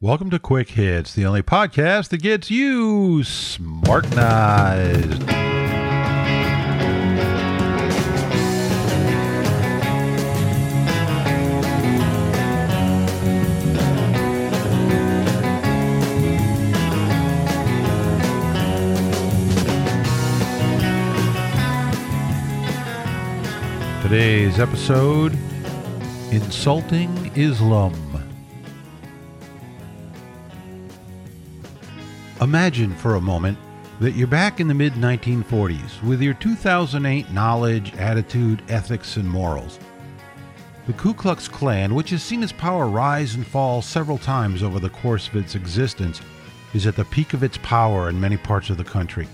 Welcome to Quick Hits, the only podcast that gets you smartenized. Today's episode Insulting Islam. Imagine for a moment that you're back in the mid 1940s with your 2008 knowledge, attitude, ethics, and morals. The Ku Klux Klan, which has seen its power rise and fall several times over the course of its existence, is at the peak of its power in many parts of the country.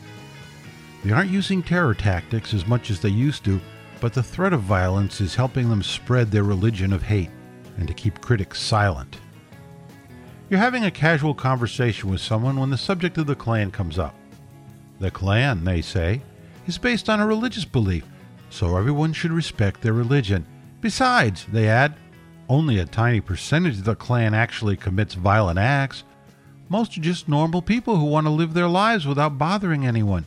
They aren't using terror tactics as much as they used to, but the threat of violence is helping them spread their religion of hate and to keep critics silent. You're having a casual conversation with someone when the subject of the Klan comes up. The Klan, they say, is based on a religious belief, so everyone should respect their religion. Besides, they add, only a tiny percentage of the Klan actually commits violent acts. Most are just normal people who want to live their lives without bothering anyone.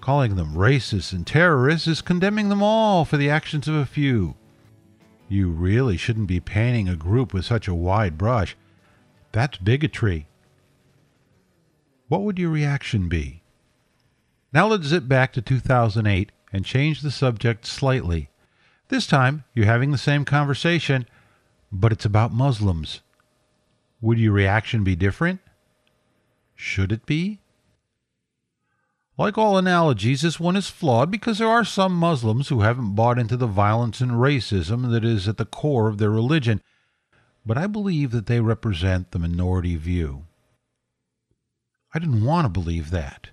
Calling them racists and terrorists is condemning them all for the actions of a few. You really shouldn't be painting a group with such a wide brush. That's bigotry. What would your reaction be? Now let's zip back to 2008 and change the subject slightly. This time, you're having the same conversation, but it's about Muslims. Would your reaction be different? Should it be? Like all analogies, this one is flawed because there are some Muslims who haven't bought into the violence and racism that is at the core of their religion but I believe that they represent the minority view. I didn't want to believe that.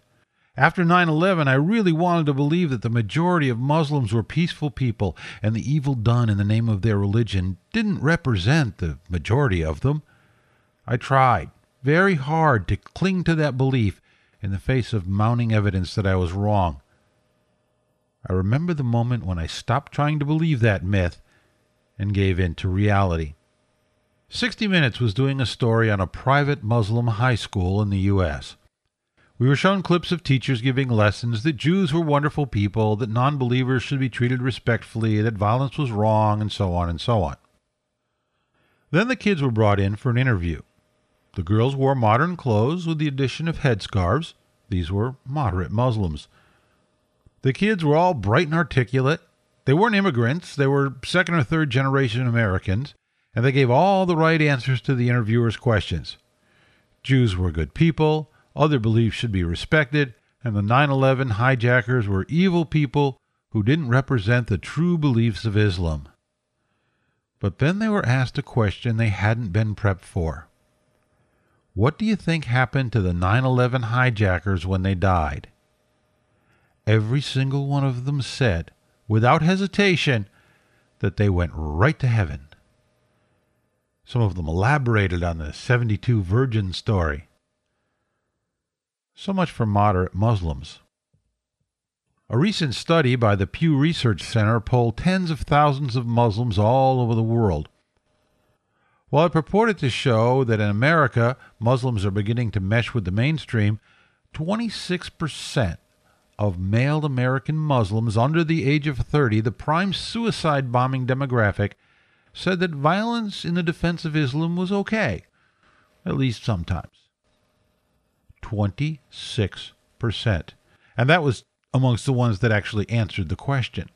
After 9 11, I really wanted to believe that the majority of Muslims were peaceful people and the evil done in the name of their religion didn't represent the majority of them. I tried very hard to cling to that belief in the face of mounting evidence that I was wrong. I remember the moment when I stopped trying to believe that myth and gave in to reality. 60 Minutes was doing a story on a private Muslim high school in the U.S. We were shown clips of teachers giving lessons that Jews were wonderful people, that non believers should be treated respectfully, that violence was wrong, and so on and so on. Then the kids were brought in for an interview. The girls wore modern clothes with the addition of headscarves. These were moderate Muslims. The kids were all bright and articulate. They weren't immigrants, they were second or third generation Americans and they gave all the right answers to the interviewer's questions. Jews were good people, other beliefs should be respected, and the 9 11 hijackers were evil people who didn't represent the true beliefs of Islam. But then they were asked a question they hadn't been prepped for. What do you think happened to the 9 11 hijackers when they died? Every single one of them said, without hesitation, that they went right to heaven. Some of them elaborated on the 72 virgin story. So much for moderate Muslims. A recent study by the Pew Research Center polled tens of thousands of Muslims all over the world. While it purported to show that in America Muslims are beginning to mesh with the mainstream, 26% of male American Muslims under the age of 30, the prime suicide bombing demographic, said that violence in the defense of Islam was okay, at least sometimes. 26%. And that was amongst the ones that actually answered the question.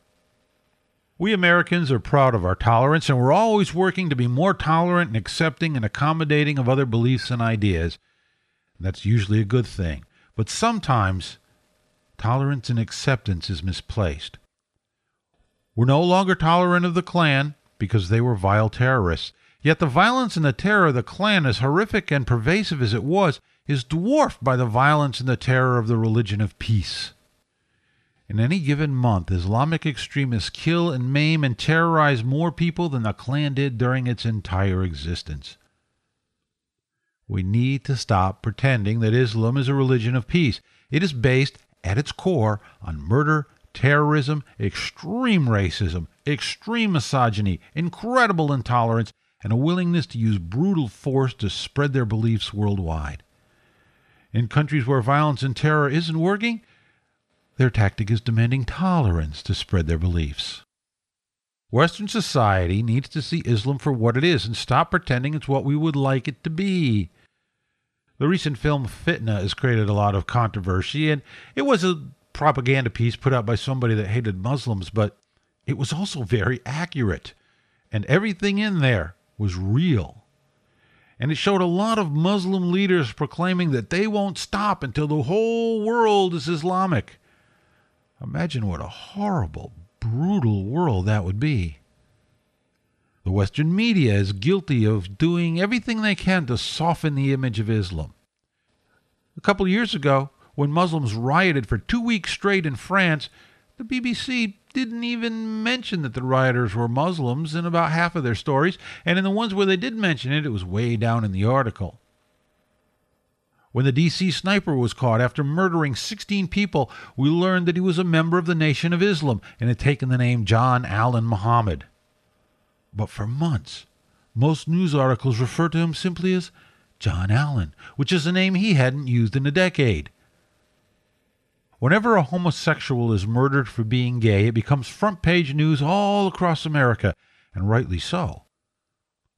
We Americans are proud of our tolerance, and we're always working to be more tolerant and accepting and accommodating of other beliefs and ideas. That's usually a good thing. But sometimes tolerance and acceptance is misplaced. We're no longer tolerant of the Klan, because they were vile terrorists. Yet the violence and the terror of the Klan, as horrific and pervasive as it was, is dwarfed by the violence and the terror of the religion of peace. In any given month, Islamic extremists kill and maim and terrorize more people than the Klan did during its entire existence. We need to stop pretending that Islam is a religion of peace. It is based, at its core, on murder, terrorism, extreme racism, extreme misogyny, incredible intolerance, and a willingness to use brutal force to spread their beliefs worldwide. In countries where violence and terror isn't working, their tactic is demanding tolerance to spread their beliefs. Western society needs to see Islam for what it is and stop pretending it's what we would like it to be. The recent film Fitna has created a lot of controversy, and it was a propaganda piece put out by somebody that hated Muslims, but it was also very accurate. And everything in there was real. And it showed a lot of Muslim leaders proclaiming that they won't stop until the whole world is Islamic. Imagine what a horrible, brutal world that would be. The Western media is guilty of doing everything they can to soften the image of Islam. A couple years ago, when Muslims rioted for two weeks straight in France, the BBC didn't even mention that the rioters were Muslims in about half of their stories, and in the ones where they did mention it, it was way down in the article. When the DC sniper was caught after murdering 16 people, we learned that he was a member of the Nation of Islam and had taken the name John Allen Muhammad. But for months, most news articles referred to him simply as John Allen, which is a name he hadn't used in a decade. Whenever a homosexual is murdered for being gay, it becomes front page news all across America, and rightly so.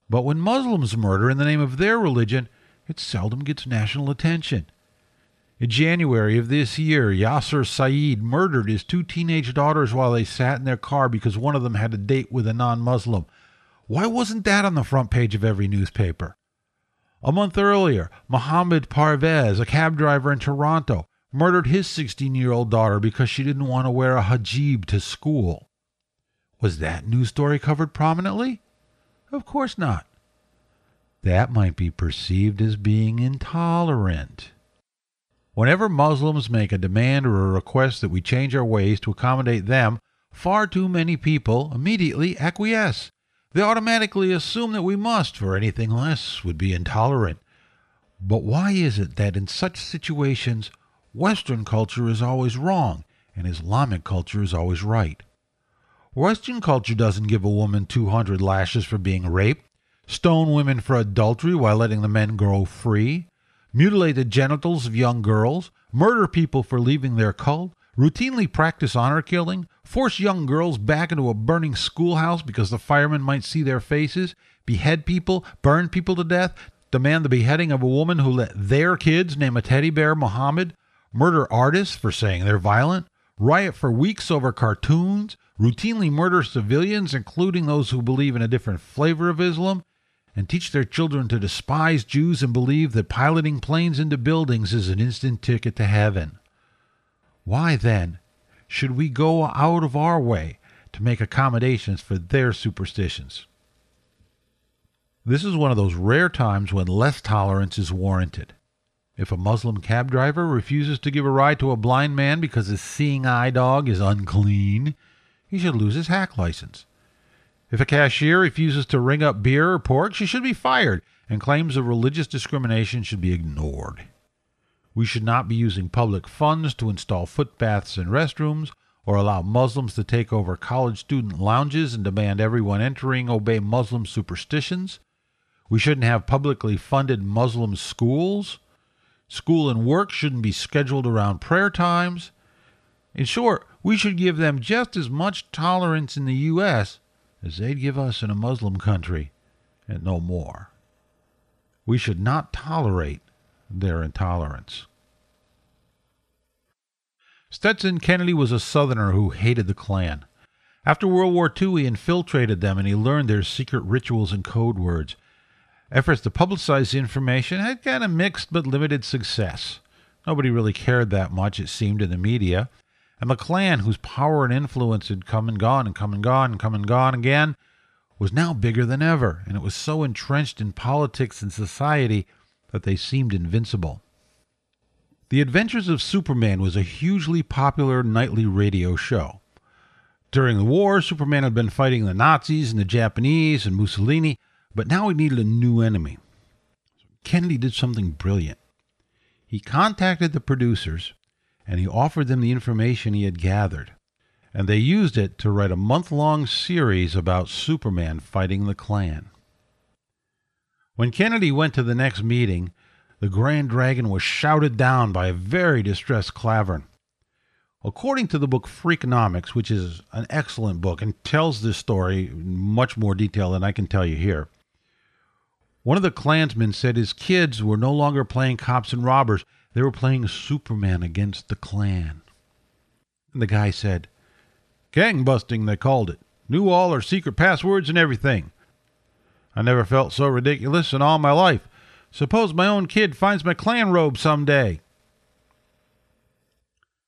But when Muslims murder in the name of their religion, it seldom gets national attention. In January of this year, Yasser Saeed murdered his two teenage daughters while they sat in their car because one of them had a date with a non Muslim. Why wasn't that on the front page of every newspaper? A month earlier, Mohammed Parvez, a cab driver in Toronto, murdered his 16 year old daughter because she didn't want to wear a hijab to school. Was that news story covered prominently? Of course not. That might be perceived as being intolerant. Whenever Muslims make a demand or a request that we change our ways to accommodate them, far too many people immediately acquiesce. They automatically assume that we must, for anything less would be intolerant. But why is it that in such situations Western culture is always wrong and Islamic culture is always right. Western culture doesn't give a woman 200 lashes for being raped, stone women for adultery while letting the men grow free, mutilate the genitals of young girls, murder people for leaving their cult, routinely practice honor killing, force young girls back into a burning schoolhouse because the firemen might see their faces, behead people, burn people to death, demand the beheading of a woman who let their kids name a teddy bear Muhammad, murder artists for saying they're violent, riot for weeks over cartoons, routinely murder civilians, including those who believe in a different flavor of Islam, and teach their children to despise Jews and believe that piloting planes into buildings is an instant ticket to heaven. Why, then, should we go out of our way to make accommodations for their superstitions? This is one of those rare times when less tolerance is warranted. If a Muslim cab driver refuses to give a ride to a blind man because his seeing eye dog is unclean, he should lose his hack license. If a cashier refuses to ring up beer or pork, she should be fired, and claims of religious discrimination should be ignored. We should not be using public funds to install footbaths and restrooms, or allow Muslims to take over college student lounges and demand everyone entering obey Muslim superstitions. We shouldn't have publicly funded Muslim schools School and work shouldn't be scheduled around prayer times. In short, we should give them just as much tolerance in the U.S. as they'd give us in a Muslim country, and no more. We should not tolerate their intolerance. Stetson Kennedy was a Southerner who hated the Klan. After World War II, he infiltrated them and he learned their secret rituals and code words. Efforts to publicize the information had kind of mixed but limited success. Nobody really cared that much, it seemed, in the media. And the Klan, whose power and influence had come and gone and come and gone and come and gone again, was now bigger than ever, and it was so entrenched in politics and society that they seemed invincible. The Adventures of Superman was a hugely popular nightly radio show. During the war, Superman had been fighting the Nazis and the Japanese and Mussolini, but now he needed a new enemy. Kennedy did something brilliant. He contacted the producers and he offered them the information he had gathered, and they used it to write a month long series about Superman fighting the Klan. When Kennedy went to the next meeting, the Grand Dragon was shouted down by a very distressed Klavern. According to the book Freakonomics, which is an excellent book and tells this story in much more detail than I can tell you here, one of the Klansmen said his kids were no longer playing cops and robbers, they were playing Superman against the Klan. And the guy said, Gang busting, they called it. Knew all our secret passwords and everything. I never felt so ridiculous in all my life. Suppose my own kid finds my Klan robe some day.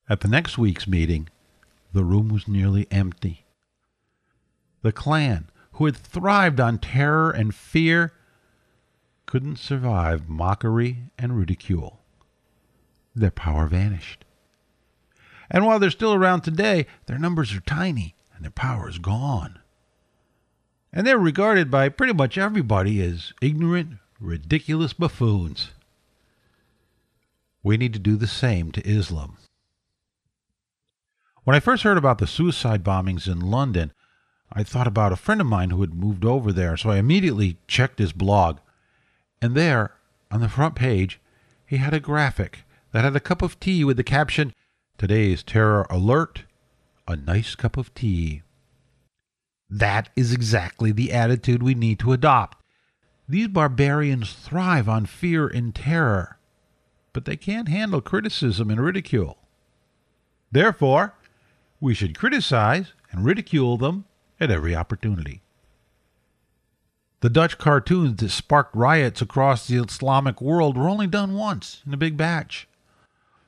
At the next week's meeting, the room was nearly empty. The Klan, who had thrived on terror and fear, couldn't survive mockery and ridicule. Their power vanished. And while they're still around today, their numbers are tiny and their power is gone. And they're regarded by pretty much everybody as ignorant, ridiculous buffoons. We need to do the same to Islam. When I first heard about the suicide bombings in London, I thought about a friend of mine who had moved over there, so I immediately checked his blog. And there, on the front page, he had a graphic that had a cup of tea with the caption, Today's Terror Alert, a nice cup of tea. That is exactly the attitude we need to adopt. These barbarians thrive on fear and terror, but they can't handle criticism and ridicule. Therefore, we should criticize and ridicule them at every opportunity. The Dutch cartoons that sparked riots across the Islamic world were only done once in a big batch.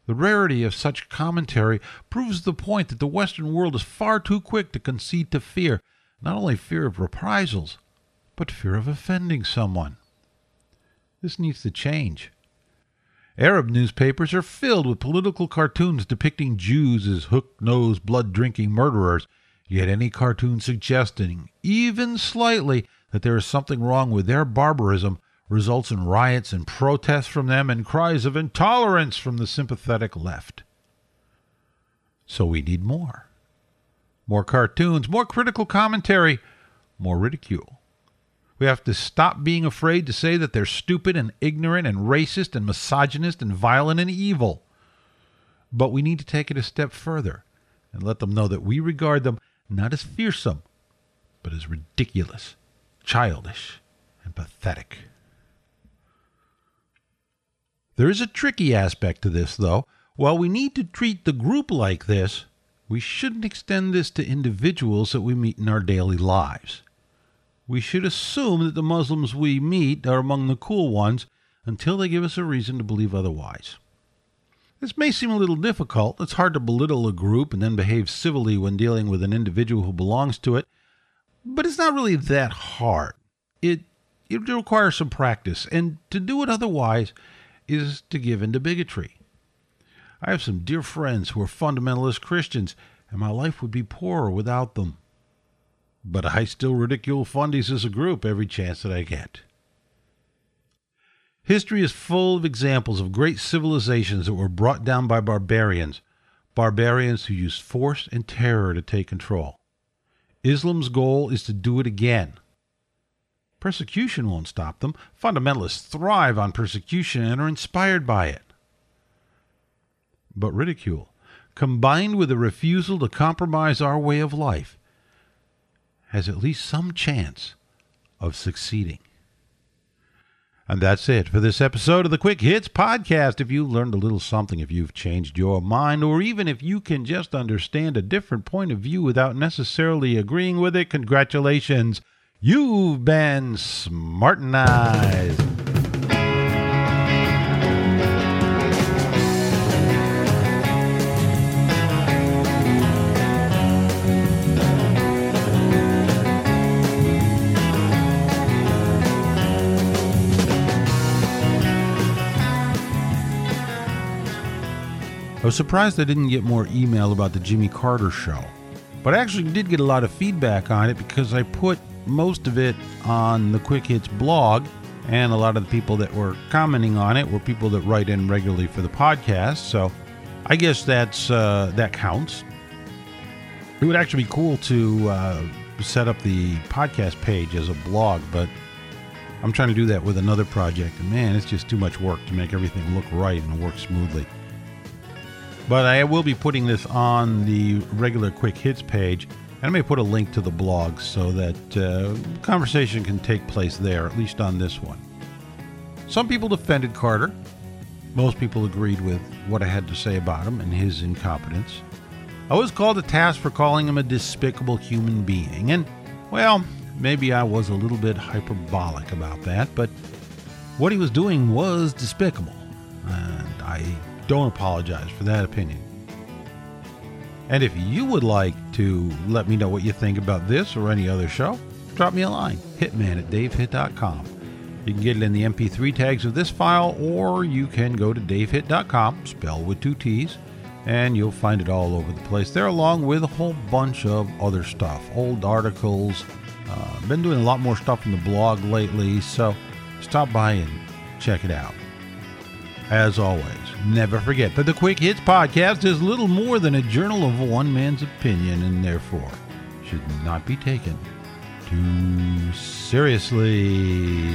The rarity of such commentary proves the point that the Western world is far too quick to concede to fear, not only fear of reprisals, but fear of offending someone. This needs to change. Arab newspapers are filled with political cartoons depicting Jews as hook nosed, blood drinking murderers, yet any cartoon suggesting, even slightly, that there is something wrong with their barbarism results in riots and protests from them and cries of intolerance from the sympathetic left. So we need more. More cartoons, more critical commentary, more ridicule. We have to stop being afraid to say that they're stupid and ignorant and racist and misogynist and violent and evil. But we need to take it a step further and let them know that we regard them not as fearsome, but as ridiculous childish, and pathetic. There is a tricky aspect to this, though. While we need to treat the group like this, we shouldn't extend this to individuals that we meet in our daily lives. We should assume that the Muslims we meet are among the cool ones until they give us a reason to believe otherwise. This may seem a little difficult. It's hard to belittle a group and then behave civilly when dealing with an individual who belongs to it, but it's not really that hard. It it requires some practice, and to do it otherwise is to give in to bigotry. I have some dear friends who are fundamentalist Christians, and my life would be poorer without them. But I still ridicule fundies as a group every chance that I get. History is full of examples of great civilizations that were brought down by barbarians, barbarians who used force and terror to take control. Islam's goal is to do it again. Persecution won't stop them. Fundamentalists thrive on persecution and are inspired by it. But ridicule, combined with a refusal to compromise our way of life, has at least some chance of succeeding. And that's it for this episode of the Quick Hits Podcast. If you learned a little something, if you've changed your mind, or even if you can just understand a different point of view without necessarily agreeing with it, congratulations. You've been smartenized. I was surprised I didn't get more email about the Jimmy Carter show, but I actually did get a lot of feedback on it because I put most of it on the Quick Hits blog, and a lot of the people that were commenting on it were people that write in regularly for the podcast. So I guess that's uh, that counts. It would actually be cool to uh, set up the podcast page as a blog, but I'm trying to do that with another project, and man, it's just too much work to make everything look right and work smoothly. But I will be putting this on the regular quick hits page, and I may put a link to the blog so that uh, conversation can take place there, at least on this one. Some people defended Carter. Most people agreed with what I had to say about him and his incompetence. I was called to task for calling him a despicable human being, and, well, maybe I was a little bit hyperbolic about that, but what he was doing was despicable, and I don't apologize for that opinion. And if you would like to let me know what you think about this or any other show, drop me a line, hitman at davehitt.com. You can get it in the MP3 tags of this file, or you can go to davehitt.com, spelled with two T's, and you'll find it all over the place there, along with a whole bunch of other stuff, old articles. Uh, been doing a lot more stuff in the blog lately, so stop by and check it out. As always, never forget that the Quick Hits podcast is little more than a journal of one man's opinion and therefore should not be taken too seriously.